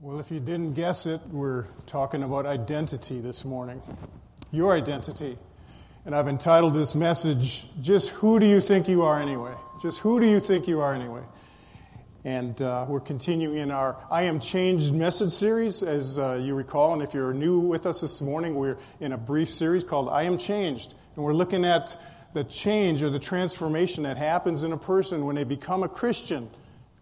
Well, if you didn't guess it, we're talking about identity this morning. Your identity. And I've entitled this message, Just Who Do You Think You Are Anyway? Just Who Do You Think You Are Anyway? And uh, we're continuing in our I Am Changed message series, as uh, you recall. And if you're new with us this morning, we're in a brief series called I Am Changed. And we're looking at the change or the transformation that happens in a person when they become a Christian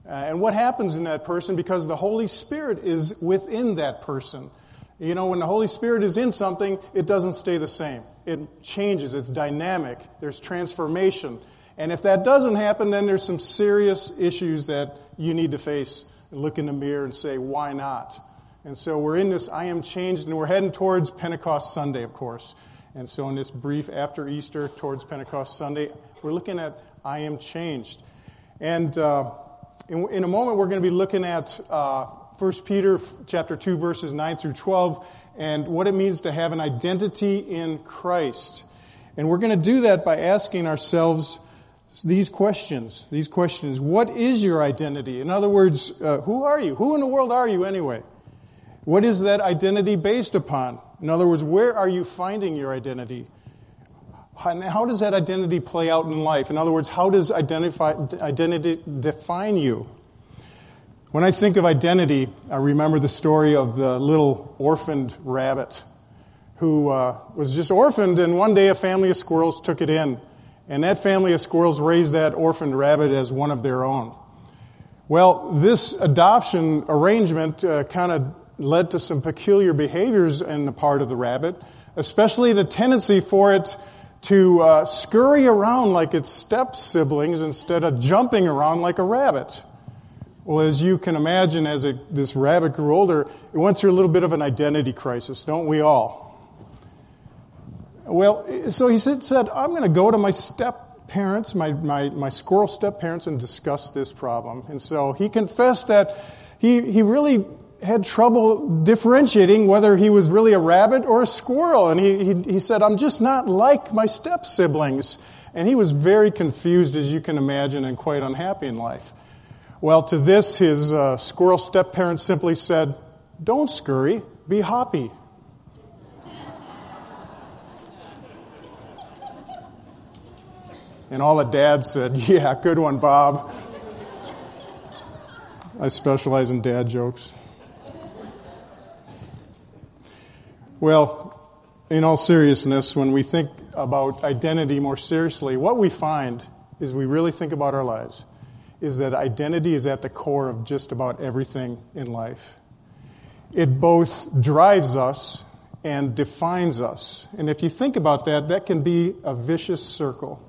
uh, and what happens in that person because the Holy Spirit is within that person. You know, when the Holy Spirit is in something, it doesn't stay the same. It changes, it's dynamic, there's transformation. And if that doesn't happen, then there's some serious issues that you need to face and look in the mirror and say, why not? And so we're in this I am changed, and we're heading towards Pentecost Sunday, of course. And so in this brief after Easter towards Pentecost Sunday, we're looking at I am changed. And uh, in, in a moment, we're going to be looking at uh, 1 Peter chapter 2, verses 9 through 12, and what it means to have an identity in Christ. And we're going to do that by asking ourselves these questions. These questions. What is your identity? In other words, uh, who are you? Who in the world are you anyway? What is that identity based upon? In other words, where are you finding your identity? How does that identity play out in life? In other words, how does identity define you? When I think of identity, I remember the story of the little orphaned rabbit who uh, was just orphaned, and one day a family of squirrels took it in. And that family of squirrels raised that orphaned rabbit as one of their own. Well, this adoption arrangement uh, kind of led to some peculiar behaviors in the part of the rabbit, especially the tendency for it to uh, scurry around like its step siblings instead of jumping around like a rabbit. Well, as you can imagine, as it, this rabbit grew older, it went through a little bit of an identity crisis, don't we all? Well, so he said, said I'm going to go to my step parents, my, my, my squirrel step parents, and discuss this problem. And so he confessed that he, he really had trouble differentiating whether he was really a rabbit or a squirrel. And he, he, he, said, I'm just not like my step siblings. And he was very confused, as you can imagine, and quite unhappy in life. Well, to this, his uh, squirrel step parent simply said, Don't scurry, be hoppy. And all the dads said, Yeah, good one, Bob. I specialize in dad jokes. Well, in all seriousness, when we think about identity more seriously, what we find is we really think about our lives is that identity is at the core of just about everything in life. It both drives us and defines us. And if you think about that, that can be a vicious circle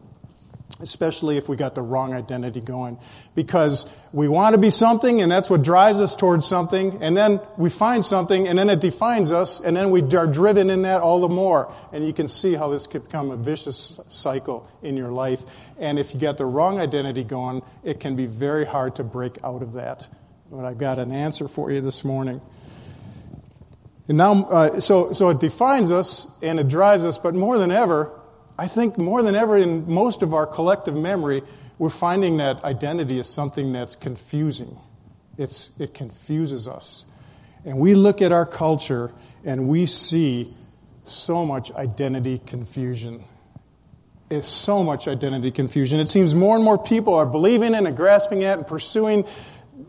especially if we got the wrong identity going. Because we want to be something, and that's what drives us towards something, and then we find something, and then it defines us, and then we are driven in that all the more. And you can see how this could become a vicious cycle in your life. And if you got the wrong identity going, it can be very hard to break out of that. But I've got an answer for you this morning. And now, uh, so, so it defines us and it drives us, but more than ever, I think more than ever in most of our collective memory, we're finding that identity is something that's confusing. It's, it confuses us. And we look at our culture and we see so much identity confusion. It's so much identity confusion. It seems more and more people are believing in and grasping at and pursuing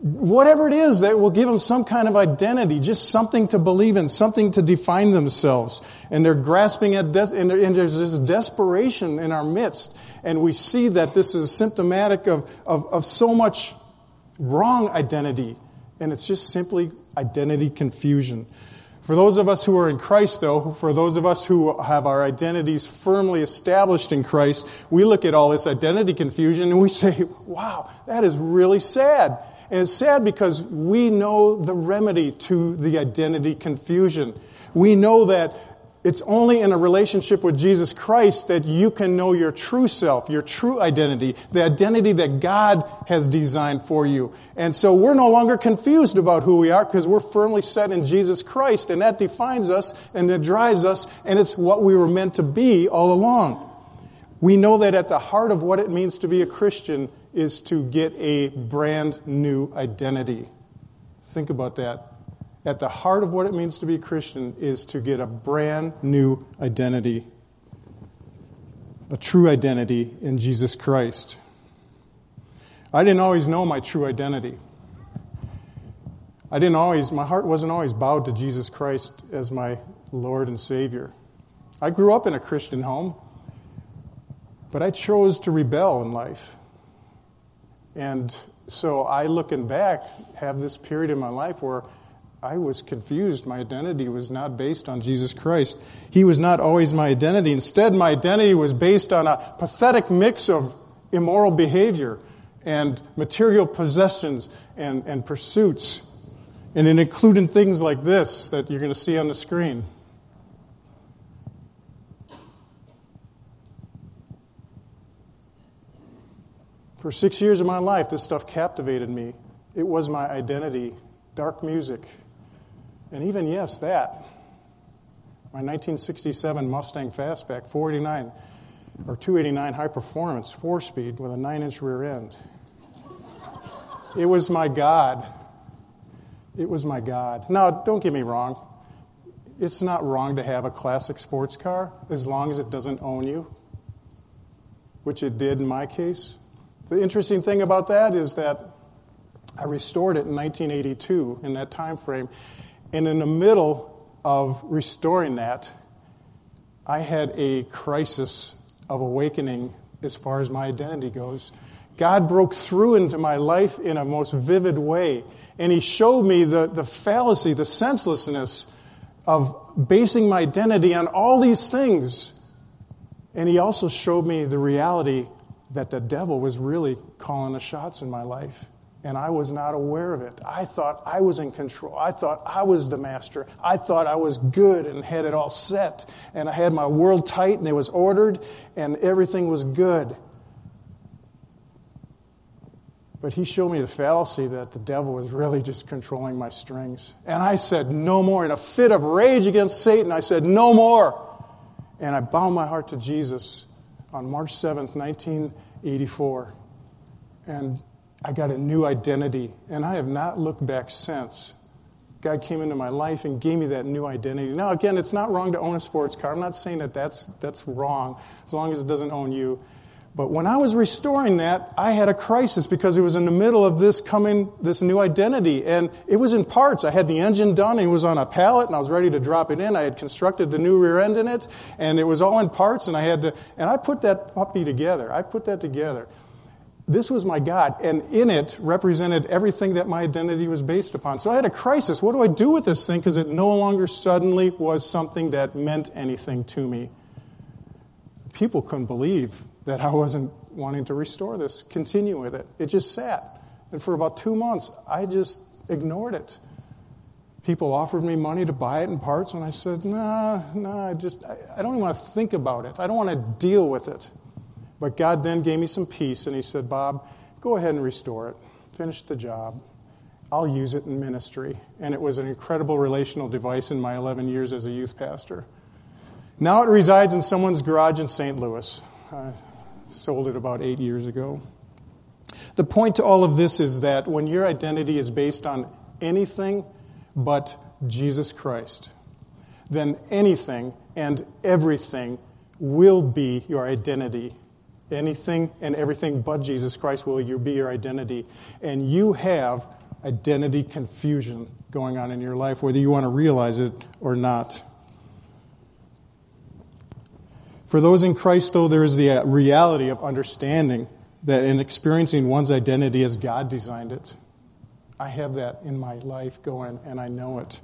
whatever it is that will give them some kind of identity, just something to believe in, something to define themselves. And they're grasping at, and, and there's this desperation in our midst. And we see that this is symptomatic of, of, of so much wrong identity. And it's just simply identity confusion. For those of us who are in Christ, though, for those of us who have our identities firmly established in Christ, we look at all this identity confusion and we say, wow, that is really sad. And it's sad because we know the remedy to the identity confusion. We know that it's only in a relationship with Jesus Christ that you can know your true self, your true identity, the identity that God has designed for you. And so we're no longer confused about who we are because we're firmly set in Jesus Christ and that defines us and that drives us and it's what we were meant to be all along. We know that at the heart of what it means to be a Christian is to get a brand new identity. Think about that. at the heart of what it means to be a Christian is to get a brand new identity, a true identity in Jesus Christ. I didn't always know my true identity. I didn't always, my heart wasn't always bowed to Jesus Christ as my Lord and Savior. I grew up in a Christian home, but I chose to rebel in life. And so I, looking back, have this period in my life where I was confused. My identity was not based on Jesus Christ. He was not always my identity. Instead, my identity was based on a pathetic mix of immoral behavior and material possessions and, and pursuits. And it included things like this that you're going to see on the screen. For six years of my life, this stuff captivated me. It was my identity. Dark music. And even, yes, that. My 1967 Mustang Fastback 489 or 289 high performance, four speed with a nine inch rear end. It was my God. It was my God. Now, don't get me wrong. It's not wrong to have a classic sports car as long as it doesn't own you, which it did in my case. The interesting thing about that is that I restored it in 1982 in that time frame. And in the middle of restoring that, I had a crisis of awakening as far as my identity goes. God broke through into my life in a most vivid way. And He showed me the, the fallacy, the senselessness of basing my identity on all these things. And He also showed me the reality that the devil was really calling the shots in my life. And I was not aware of it. I thought I was in control. I thought I was the master. I thought I was good and had it all set. And I had my world tight and it was ordered and everything was good. But he showed me the fallacy that the devil was really just controlling my strings. And I said, no more. In a fit of rage against Satan, I said, no more. And I bound my heart to Jesus on March 7th, 1984. And I got a new identity. And I have not looked back since. God came into my life and gave me that new identity. Now, again, it's not wrong to own a sports car. I'm not saying that that's, that's wrong, as long as it doesn't own you. But when I was restoring that, I had a crisis because it was in the middle of this coming, this new identity. And it was in parts. I had the engine done, it was on a pallet, and I was ready to drop it in. I had constructed the new rear end in it, and it was all in parts, and I had to, and I put that puppy together. I put that together. This was my God, and in it represented everything that my identity was based upon. So I had a crisis. What do I do with this thing? Because it no longer suddenly was something that meant anything to me. People couldn't believe that I wasn't wanting to restore this, continue with it. It just sat. And for about two months, I just ignored it. People offered me money to buy it in parts, and I said, nah, nah, I just, I, I don't even want to think about it. I don't want to deal with it. But God then gave me some peace, and He said, Bob, go ahead and restore it. Finish the job. I'll use it in ministry. And it was an incredible relational device in my 11 years as a youth pastor. Now it resides in someone's garage in St. Louis. I sold it about eight years ago. The point to all of this is that when your identity is based on anything but Jesus Christ, then anything and everything will be your identity. Anything and everything but Jesus Christ will be your identity. And you have identity confusion going on in your life, whether you want to realize it or not. For those in Christ, though, there is the uh, reality of understanding that in experiencing one's identity as God designed it. I have that in my life going, and I know it.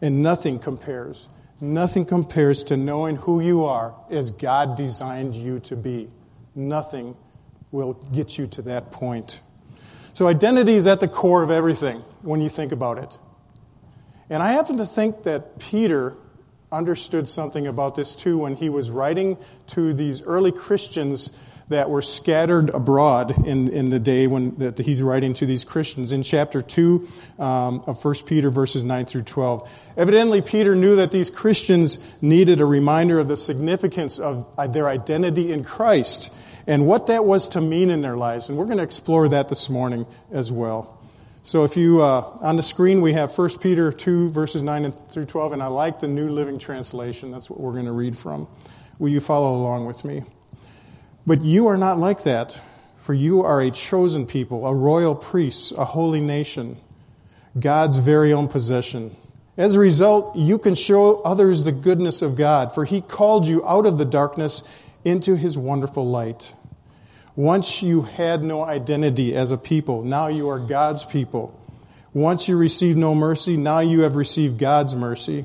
And nothing compares. Nothing compares to knowing who you are as God designed you to be. Nothing will get you to that point. So, identity is at the core of everything when you think about it. And I happen to think that Peter understood something about this too when he was writing to these early Christians that were scattered abroad in, in the day when that he's writing to these Christians in chapter 2 um, of 1 Peter verses 9 through 12. Evidently, Peter knew that these Christians needed a reminder of the significance of uh, their identity in Christ and what that was to mean in their lives. And we're going to explore that this morning as well. So if you, uh, on the screen, we have 1 Peter 2, verses 9 through 12, and I like the New Living Translation. That's what we're going to read from. Will you follow along with me? But you are not like that, for you are a chosen people, a royal priest, a holy nation, God's very own possession. As a result, you can show others the goodness of God, for He called you out of the darkness into His wonderful light. Once you had no identity as a people, now you are God's people. Once you received no mercy, now you have received God's mercy.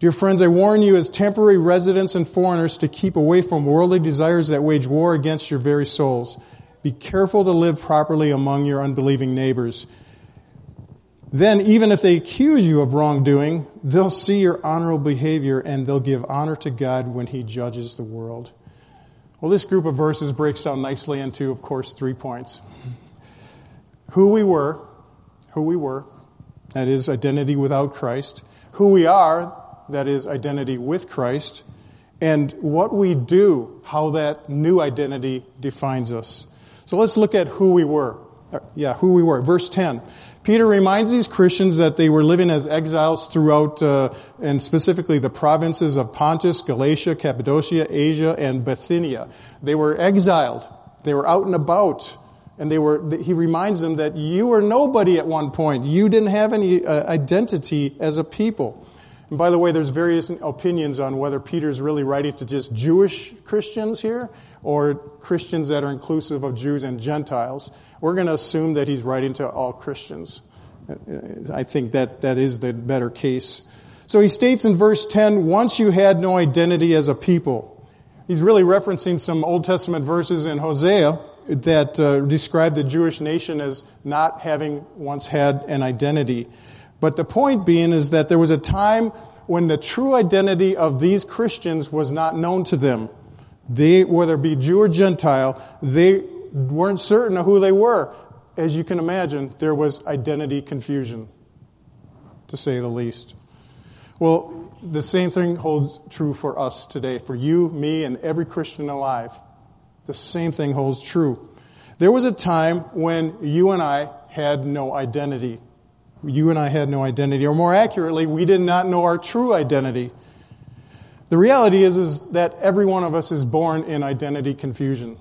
Dear friends, I warn you as temporary residents and foreigners to keep away from worldly desires that wage war against your very souls. Be careful to live properly among your unbelieving neighbors. Then, even if they accuse you of wrongdoing, they'll see your honorable behavior and they'll give honor to God when He judges the world. Well, this group of verses breaks down nicely into, of course, three points. Who we were, who we were, that is identity without Christ. Who we are, that is identity with Christ. And what we do, how that new identity defines us. So let's look at who we were. Uh, yeah, who we were. Verse 10. Peter reminds these Christians that they were living as exiles throughout, uh, and specifically the provinces of Pontus, Galatia, Cappadocia, Asia, and Bithynia. They were exiled. They were out and about. And they were, he reminds them that you were nobody at one point. You didn't have any uh, identity as a people. And by the way, there's various opinions on whether Peter's really writing to just Jewish Christians here or Christians that are inclusive of Jews and Gentiles. We're going to assume that he's writing to all Christians. I think that that is the better case. So he states in verse 10, once you had no identity as a people. He's really referencing some Old Testament verses in Hosea that uh, describe the Jewish nation as not having once had an identity. But the point being is that there was a time when the true identity of these Christians was not known to them. They, whether it be Jew or Gentile, they weren't certain of who they were. As you can imagine, there was identity confusion, to say the least. Well, the same thing holds true for us today, for you, me, and every Christian alive. The same thing holds true. There was a time when you and I had no identity. You and I had no identity, or more accurately, we did not know our true identity. The reality is, is that every one of us is born in identity confusion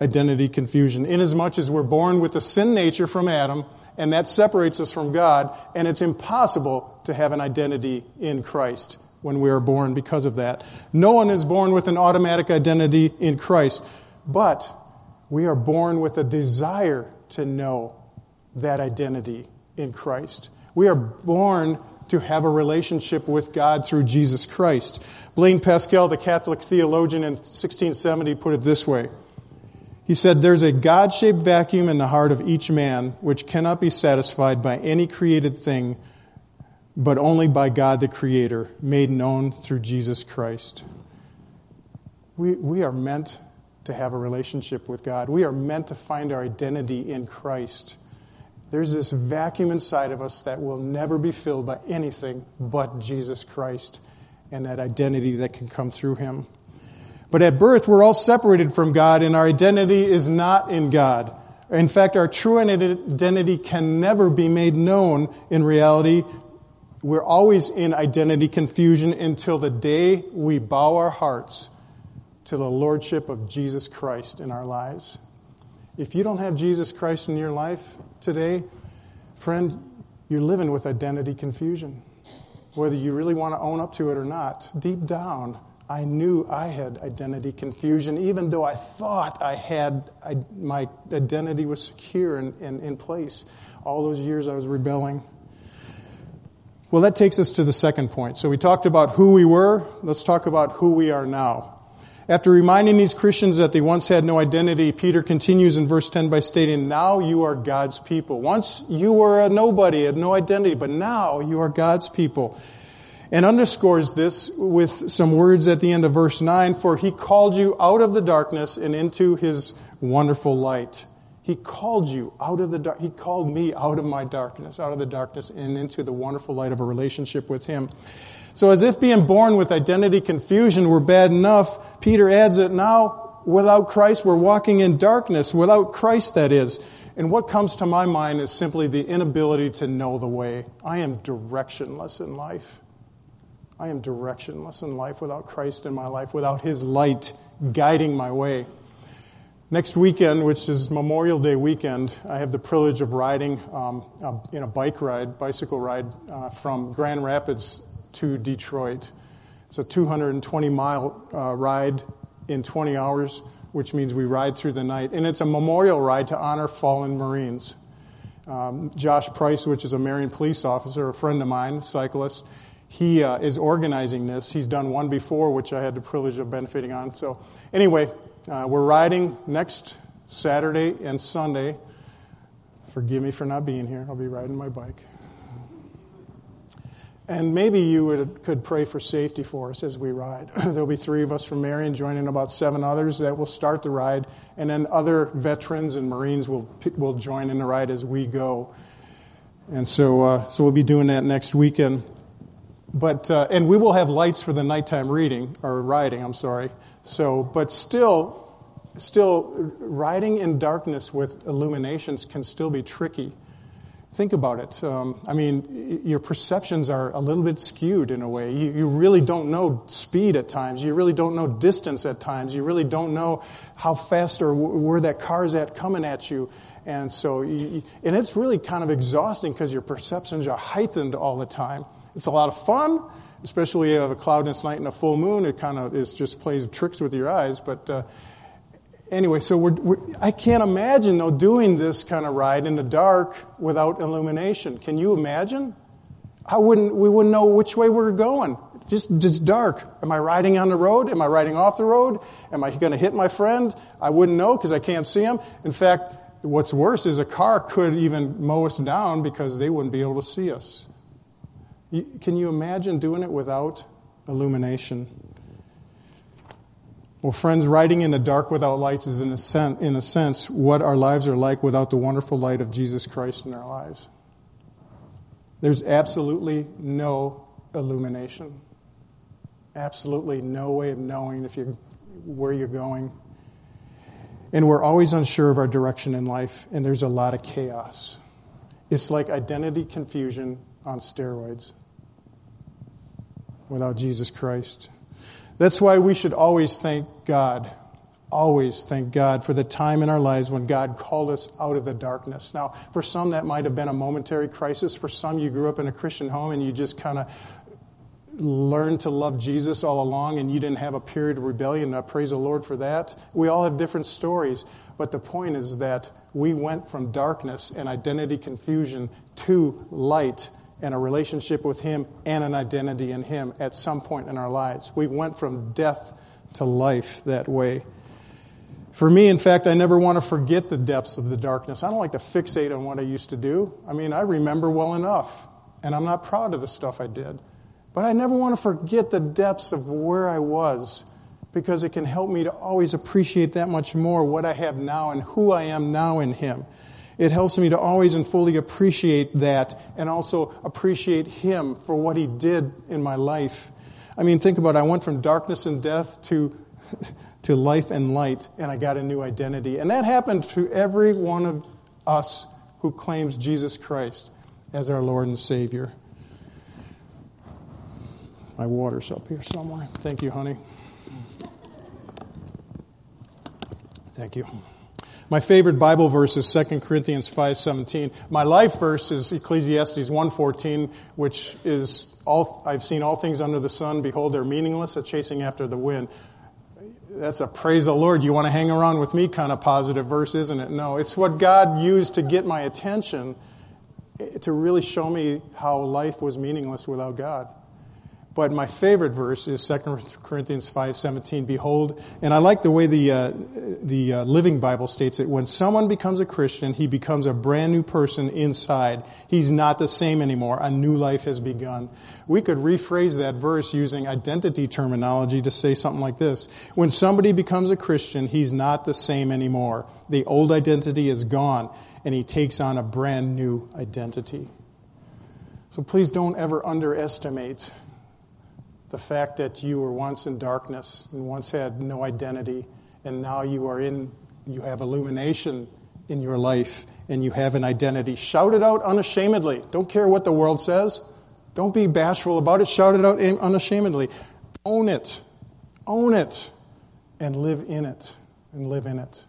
identity confusion, inasmuch as we're born with the sin nature from Adam, and that separates us from God, and it's impossible to have an identity in Christ when we are born because of that. No one is born with an automatic identity in Christ, but we are born with a desire to know that identity in Christ. We are born to have a relationship with God through Jesus Christ. Blaise Pascal, the Catholic theologian in 1670, put it this way he said, There's a God shaped vacuum in the heart of each man which cannot be satisfied by any created thing, but only by God the Creator, made known through Jesus Christ. We, we are meant to have a relationship with God. We are meant to find our identity in Christ. There's this vacuum inside of us that will never be filled by anything but Jesus Christ and that identity that can come through Him. But at birth, we're all separated from God, and our identity is not in God. In fact, our true identity can never be made known in reality. We're always in identity confusion until the day we bow our hearts to the Lordship of Jesus Christ in our lives. If you don't have Jesus Christ in your life today, friend, you're living with identity confusion. Whether you really want to own up to it or not, deep down, I knew I had identity confusion, even though I thought I had I, my identity was secure and, and in place. All those years I was rebelling. Well, that takes us to the second point. So we talked about who we were. Let's talk about who we are now. After reminding these Christians that they once had no identity, Peter continues in verse 10 by stating, Now you are God's people. Once you were a nobody, had no identity, but now you are God's people and underscores this with some words at the end of verse 9 For he called you out of the darkness and into his wonderful light. He called you out of the dark. He called me out of my darkness, out of the darkness, and into the wonderful light of a relationship with him. So, as if being born with identity confusion were bad enough, Peter adds that now, without Christ, we're walking in darkness. Without Christ, that is. And what comes to my mind is simply the inability to know the way. I am directionless in life. I am directionless in life without Christ in my life, without His light guiding my way. Next weekend, which is Memorial Day weekend, I have the privilege of riding um, in a bike ride, bicycle ride, uh, from Grand Rapids to Detroit. It's a 220 mile uh, ride in 20 hours, which means we ride through the night. And it's a memorial ride to honor fallen Marines. Um, Josh Price, which is a Marion police officer, a friend of mine, cyclist, he uh, is organizing this. He's done one before, which I had the privilege of benefiting on. So, anyway, uh, we're riding next Saturday and Sunday. Forgive me for not being here. I'll be riding my bike. And maybe you would, could pray for safety for us as we ride. There'll be three of us from Marion joining about seven others that will start the ride, and then other veterans and Marines will, will join in the ride as we go. And so, uh, so we'll be doing that next weekend. But, uh, and we will have lights for the nighttime reading, or riding, I'm sorry. So, but still, still, riding in darkness with illuminations can still be tricky. Think about it. Um, I mean, your perceptions are a little bit skewed in a way. You, you really don't know speed at times. You really don't know distance at times. You really don't know how fast or where that car's at coming at you. And so, you, and it's really kind of exhausting because your perceptions are heightened all the time. It's a lot of fun, especially if you have a cloudless night and a full moon. It kind of is just plays tricks with your eyes. But uh, anyway, so we're, we're, I can't imagine though doing this kind of ride in the dark without illumination. Can you imagine? I wouldn't. We wouldn't know which way we we're going. Just, just dark. Am I riding on the road? Am I riding off the road? Am I going to hit my friend? I wouldn't know because I can't see him. In fact, what's worse is a car could even mow us down because they wouldn't be able to see us. Can you imagine doing it without illumination? Well, friends, riding in the dark without lights is, in a, sense, in a sense, what our lives are like without the wonderful light of Jesus Christ in our lives. There's absolutely no illumination. Absolutely no way of knowing if you're, where you're going. And we're always unsure of our direction in life, and there's a lot of chaos. It's like identity confusion on steroids without Jesus Christ. That's why we should always thank God, always thank God for the time in our lives when God called us out of the darkness. Now, for some, that might have been a momentary crisis. For some, you grew up in a Christian home and you just kind of learned to love Jesus all along and you didn't have a period of rebellion. Uh, praise the Lord for that. We all have different stories. But the point is that we went from darkness and identity confusion to light and a relationship with Him and an identity in Him at some point in our lives. We went from death to life that way. For me, in fact, I never want to forget the depths of the darkness. I don't like to fixate on what I used to do. I mean, I remember well enough, and I'm not proud of the stuff I did. But I never want to forget the depths of where I was because it can help me to always appreciate that much more what I have now and who I am now in Him. It helps me to always and fully appreciate that and also appreciate Him for what He did in my life. I mean, think about it. I went from darkness and death to, to life and light, and I got a new identity. And that happened to every one of us who claims Jesus Christ as our Lord and Savior. My water's up here somewhere. Thank you, honey. Thank you. My favorite Bible verse is 2 Corinthians 5:17. My life verse is Ecclesiastes 1:14, which is all I've seen all things under the sun behold they're meaningless, a chasing after the wind. That's a praise the Lord. You want to hang around with me kind of positive verse, isn't it? No, it's what God used to get my attention eh, to really show me how life was meaningless without God. But my favorite verse is 2 Corinthians 5:17. Behold, and I like the way the uh, the uh, Living Bible states it. When someone becomes a Christian, he becomes a brand new person inside. He's not the same anymore. A new life has begun. We could rephrase that verse using identity terminology to say something like this: When somebody becomes a Christian, he's not the same anymore. The old identity is gone, and he takes on a brand new identity. So please don't ever underestimate the fact that you were once in darkness and once had no identity, and now you are in, you have illumination in your life, and you have an identity. Shout it out unashamedly. Don't care what the world says. Don't be bashful about it. Shout it out unashamedly. Own it. Own it. And live in it. And live in it.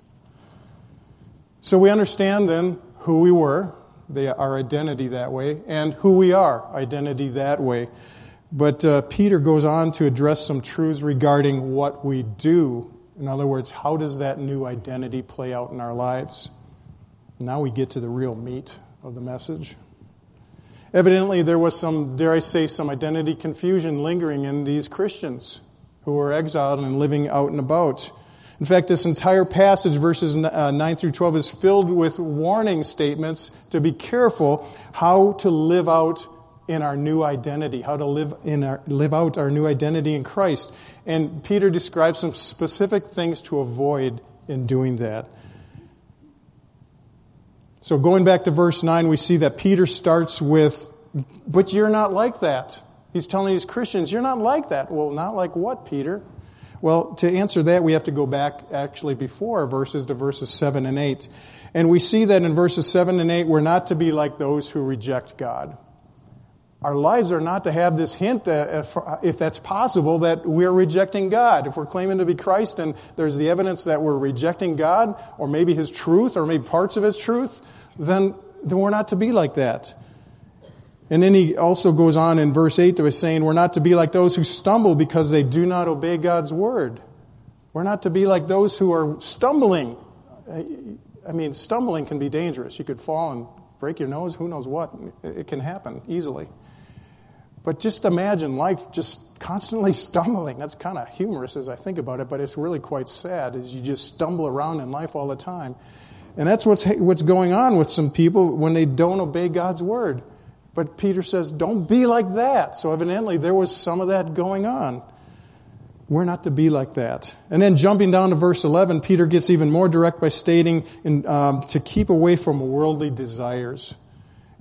So we understand then who we were, they, our identity that way, and who we are, identity that way. But uh, Peter goes on to address some truths regarding what we do. In other words, how does that new identity play out in our lives? Now we get to the real meat of the message. Evidently, there was some, dare I say, some identity confusion lingering in these Christians who were exiled and living out and about. In fact, this entire passage, verses uh, 9 through 12, is filled with warning statements to be careful how to live out in our new identity, how to live, in our, live out our new identity in Christ. And Peter describes some specific things to avoid in doing that. So going back to verse 9, we see that Peter starts with, but you're not like that. He's telling these Christians, you're not like that. Well, not like what, Peter? Well, to answer that, we have to go back actually before verses to verses 7 and 8. And we see that in verses 7 and 8, we're not to be like those who reject God. Our lives are not to have this hint, if, if that's possible, that we're rejecting God. If we're claiming to be Christ and there's the evidence that we're rejecting God, or maybe His truth, or maybe parts of His truth, then, then we're not to be like that. And then he also goes on in verse 8 to saying, We're not to be like those who stumble because they do not obey God's word. We're not to be like those who are stumbling. I mean, stumbling can be dangerous. You could fall and break your nose, who knows what. It can happen easily. But just imagine life just constantly stumbling. That's kind of humorous as I think about it, but it's really quite sad as you just stumble around in life all the time. And that's what's, what's going on with some people when they don't obey God's word. But Peter says, don't be like that. So evidently there was some of that going on. We're not to be like that. And then jumping down to verse 11, Peter gets even more direct by stating in, um, to keep away from worldly desires.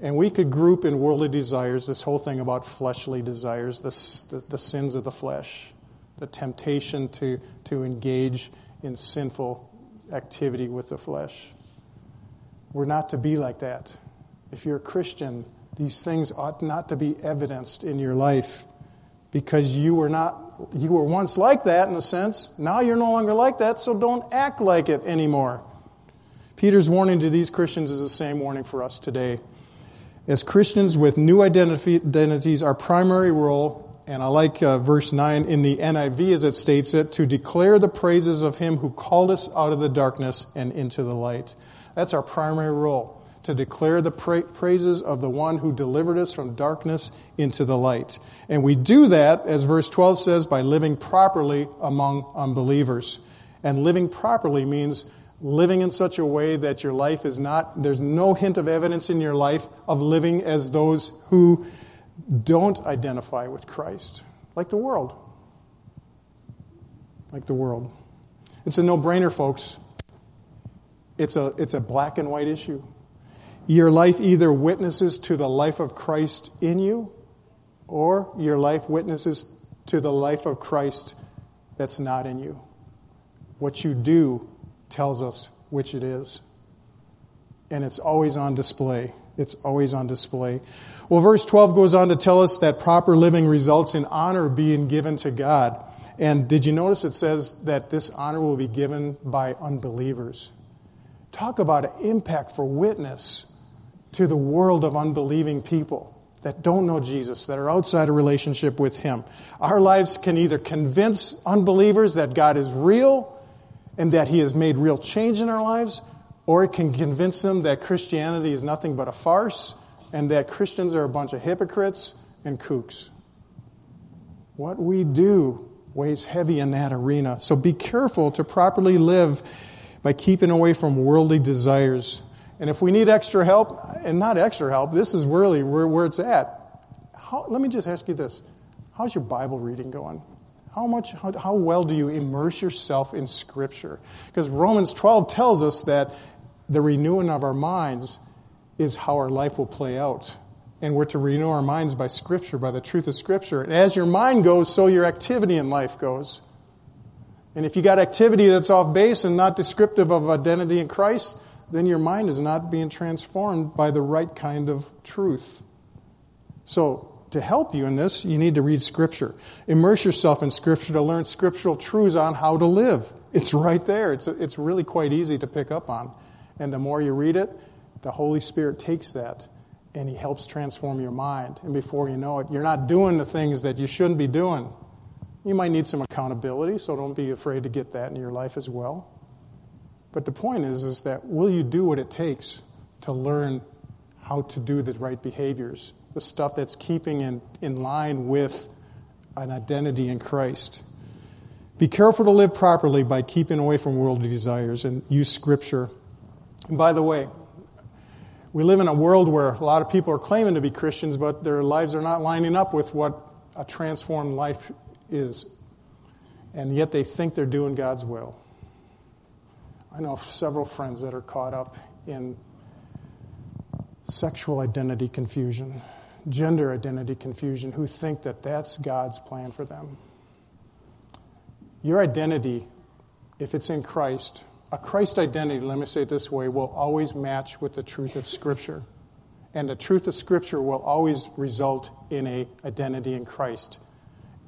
And we could group in worldly desires this whole thing about fleshly desires, the, the, the sins of the flesh, the temptation to, to engage in sinful activity with the flesh. We're not to be like that. If you're a Christian, these things ought not to be evidenced in your life because you were not you were once like that in a sense. Now you're no longer like that, so don't act like it anymore. Peter's warning to these Christians is the same warning for us today. As Christians with new identities, our primary role, and I like uh, verse 9 in the NIV as it states it, to declare the praises of him who called us out of the darkness and into the light. That's our primary role, to declare the pra- praises of the one who delivered us from darkness into the light. And we do that, as verse 12 says, by living properly among unbelievers. And living properly means living in such a way that your life is not, there's no hint of evidence in your life of living as those who don't identify with Christ, like the world. Like the world. It's a no brainer, folks. It's a, it's a black and white issue. Your life either witnesses to the life of Christ in you, or your life witnesses to the life of Christ that's not in you. What you do tells us which it is. And it's always on display. It's always on display. Well, verse 12 goes on to tell us that proper living results in honor being given to God. And did you notice it says that this honor will be given by unbelievers? Talk about an impact for witness to the world of unbelieving people that don't know Jesus, that are outside a relationship with Him. Our lives can either convince unbelievers that God is real and that He has made real change in our lives, or it can convince them that Christianity is nothing but a farce and that Christians are a bunch of hypocrites and kooks. What we do weighs heavy in that arena. So be careful to properly live by keeping away from worldly desires. And if we need extra help, and not extra help, this is really where, where it's at. How, let me just ask you this How's your Bible reading going? How much, how, how well do you immerse yourself in Scripture? Because Romans 12 tells us that the renewing of our minds is how our life will play out. And we're to renew our minds by Scripture, by the truth of Scripture. And as your mind goes, so your activity in life goes. And if you got activity that's off base and not descriptive of identity in Christ, then your mind is not being transformed by the right kind of truth. So, to help you in this, you need to read Scripture. Immerse yourself in Scripture to learn scriptural truths on how to live. It's right there. It's, it's really quite easy to pick up on. And the more you read it, the Holy Spirit takes that and He helps transform your mind. And before you know it, you're not doing the things that you shouldn't be doing. You might need some accountability, so don't be afraid to get that in your life as well. But the point is, is that will you do what it takes to learn how to do the right behaviors, the stuff that's keeping in, in line with an identity in Christ? Be careful to live properly by keeping away from worldly desires and use Scripture. And by the way, we live in a world where a lot of people are claiming to be Christians, but their lives are not lining up with what a transformed life is. And yet they think they're doing God's will. I know several friends that are caught up in sexual identity confusion, gender identity confusion, who think that that's God's plan for them. Your identity, if it's in Christ, a Christ identity, let me say it this way, will always match with the truth of Scripture. And the truth of Scripture will always result in a identity in Christ.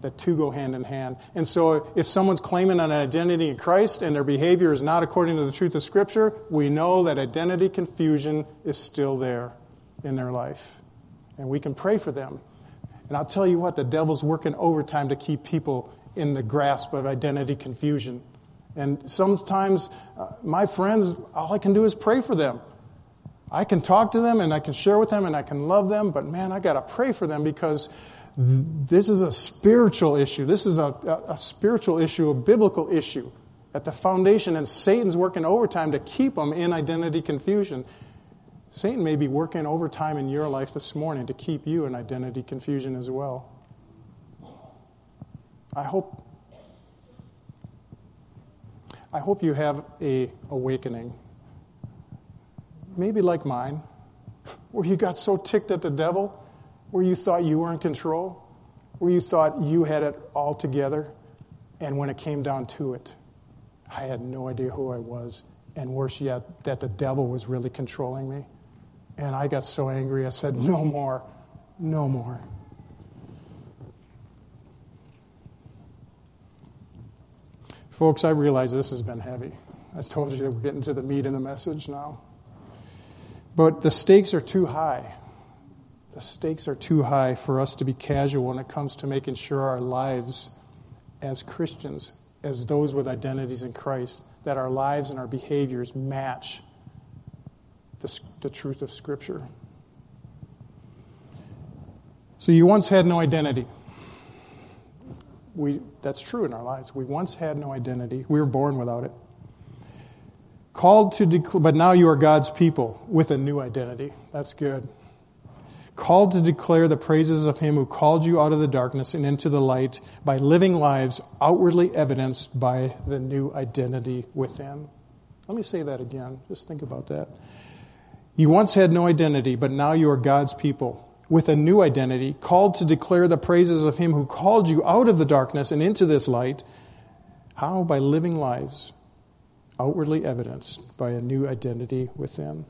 The two go hand in hand. And so if someone's claiming an identity in Christ and their behavior is not according to the truth of Scripture, we know that identity confusion is still there in their life. And we can pray for them. And I'll tell you what, the devil's working overtime to keep people in the grasp of identity confusion. And sometimes uh, my friends, all I can do is pray for them. I can talk to them and I can share with them and I can love them, but man, I got to pray for them because this is a spiritual issue. This is a, a, a spiritual issue, a biblical issue at the foundation, and Satan's working overtime to keep them in identity confusion. Satan may be working overtime in your life this morning to keep you in identity confusion as well. I hope I hope you have a awakening. Maybe like mine, where you got so ticked at the devil where you thought you were in control, where you thought you had it all together, and when it came down to it, I had no idea who I was, and worse yet, that the devil was really controlling me. And I got so angry, I said, No more, no more. Folks, I realize this has been heavy. I told you that we're getting to the meat of the message now. But the stakes are too high. The stakes are too high for us to be casual when it comes to making sure our lives as Christians, as those with identities in Christ, that our lives and our behaviors match the, the truth of Scripture. So you once had no identity. We, that's true in our lives. We once had no identity. We were born without it. Called to declare, but now you are God's people with a new identity. That's good called to declare the praises of him who called you out of the darkness and into the light by living lives outwardly evidenced by the new identity within. Let me say that again. Just think about that. You once had no identity, but now you are God's people with a new identity, called to declare the praises of him who called you out of the darkness and into this light. How? By living lives outwardly evidenced by a new identity within.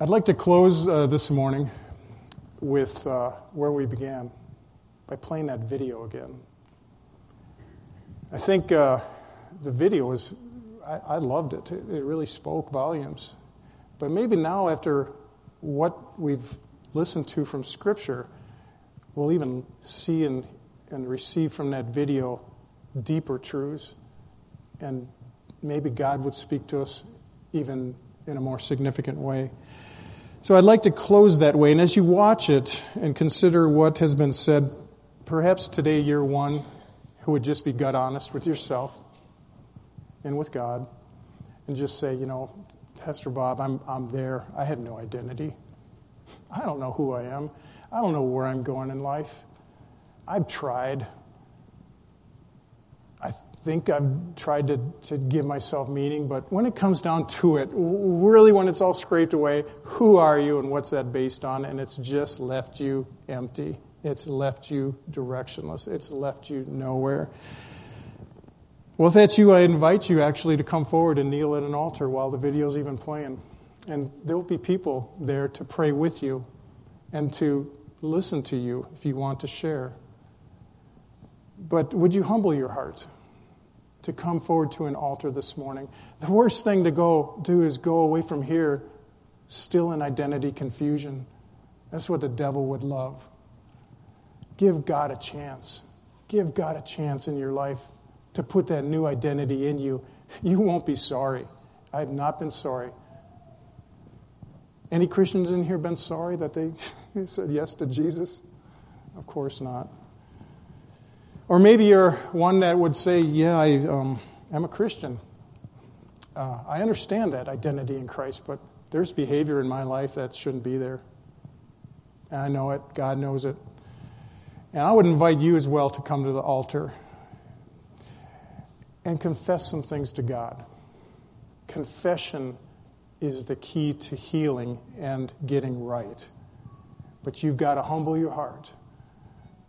I'd like to close uh, this morning with uh, where we began by playing that video again. I think uh, the video was, I, I loved it. it. It really spoke volumes. But maybe now, after what we've listened to from Scripture, we'll even see and, and receive from that video deeper truths. And maybe God would speak to us even in a more significant way. So I'd like to close that way. And as you watch it and consider what has been said, perhaps today you're one who would just be gut honest with yourself and with God and just say, you know, Pastor Bob, I'm, I'm there. I have no identity. I don't know who I am. I don't know where I'm going in life. I've tried. I think I've tried to, to give myself meaning, but when it comes down to it, really when it's all scraped away, who are you and what's that based on? And it's just left you empty. It's left you directionless. It's left you nowhere. Well, if that's you, I invite you actually to come forward and kneel at an altar while the video's even playing. And there will be people there to pray with you and to listen to you if you want to share. But would you humble your heart to come forward to an altar this morning? The worst thing to go do is go away from here still in identity confusion. That's what the devil would love. Give God a chance. Give God a chance in your life to put that new identity in you, you won't be sorry. I have not been sorry. Any Christians in here been sorry that they said yes to Jesus? Of course not. Or maybe you're one that would say, Yeah, I, um, I'm a Christian. Uh, I understand that identity in Christ, but there's behavior in my life that shouldn't be there. And I know it, God knows it. And I would invite you as well to come to the altar and confess some things to God. Confession is the key to healing and getting right. But you've got to humble your heart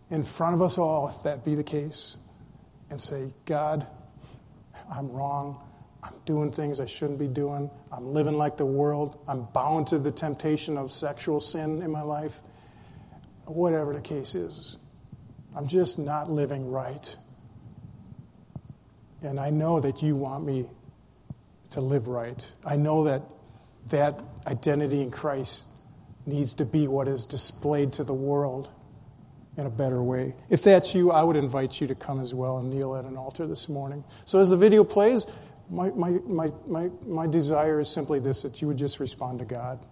in front of us all, if that be the case, and say, God, I'm wrong. I'm doing things I shouldn't be doing. I'm living like the world. I'm bound to the temptation of sexual sin in my life. Whatever the case is, I'm just not living right. And I know that you want me to live right. I know that that identity in Christ needs to be what is displayed to the world in a better way. If that's you, I would invite you to come as well and kneel at an altar this morning. So as the video plays, my, my, my, my, my desire is simply this that you would just respond to God.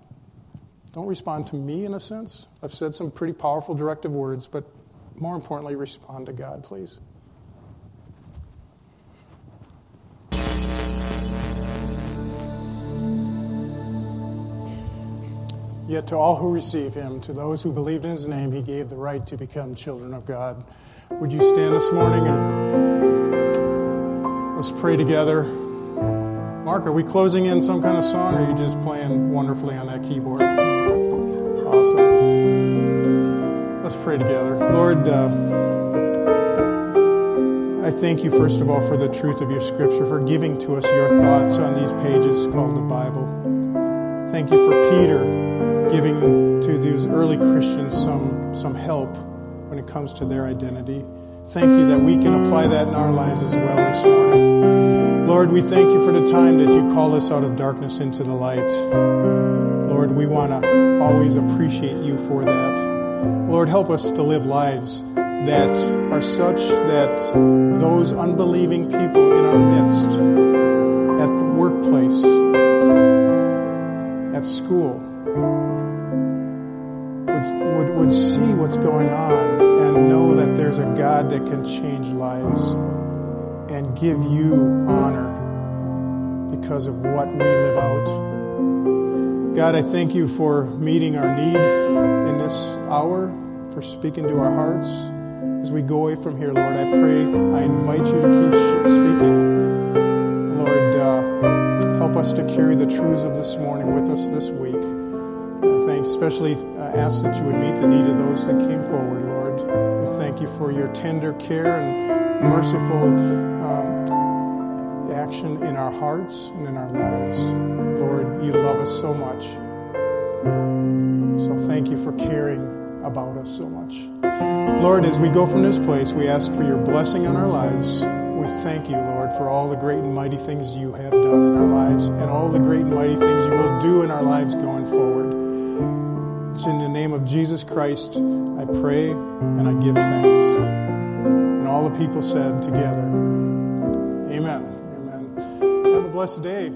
Don't respond to me in a sense. I've said some pretty powerful directive words, but more importantly, respond to God, please. Yet to all who receive him, to those who believed in his name, he gave the right to become children of God. Would you stand this morning and let's pray together? Mark, are we closing in some kind of song or are you just playing wonderfully on that keyboard? Awesome. Let's pray together. Lord, uh, I thank you, first of all, for the truth of your scripture, for giving to us your thoughts on these pages called the Bible. Thank you for Peter giving to these early Christians some, some help when it comes to their identity. Thank you that we can apply that in our lives as well this morning. Lord, we thank you for the time that you call us out of darkness into the light. Lord, we want to always appreciate you for that. Lord, help us to live lives that are such that those unbelieving people in our midst, at the workplace, at school, would, see what's going on and know that there's a God that can change lives and give you honor because of what we live out. God, I thank you for meeting our need in this hour, for speaking to our hearts. As we go away from here, Lord, I pray, I invite you to keep speaking. Lord, uh, help us to carry the truths of this morning with us this week. Uh, especially ask that you would meet the need of those that came forward, Lord. We thank you for your tender care and merciful um, action in our hearts and in our lives. Lord, you love us so much. So thank you for caring about us so much. Lord, as we go from this place, we ask for your blessing on our lives. We thank you, Lord, for all the great and mighty things you have done in our lives and all the great and mighty things you will do in our lives going forward. It's in the name of Jesus Christ I pray and I give thanks. And all the people said together, Amen. Amen. Have a blessed day.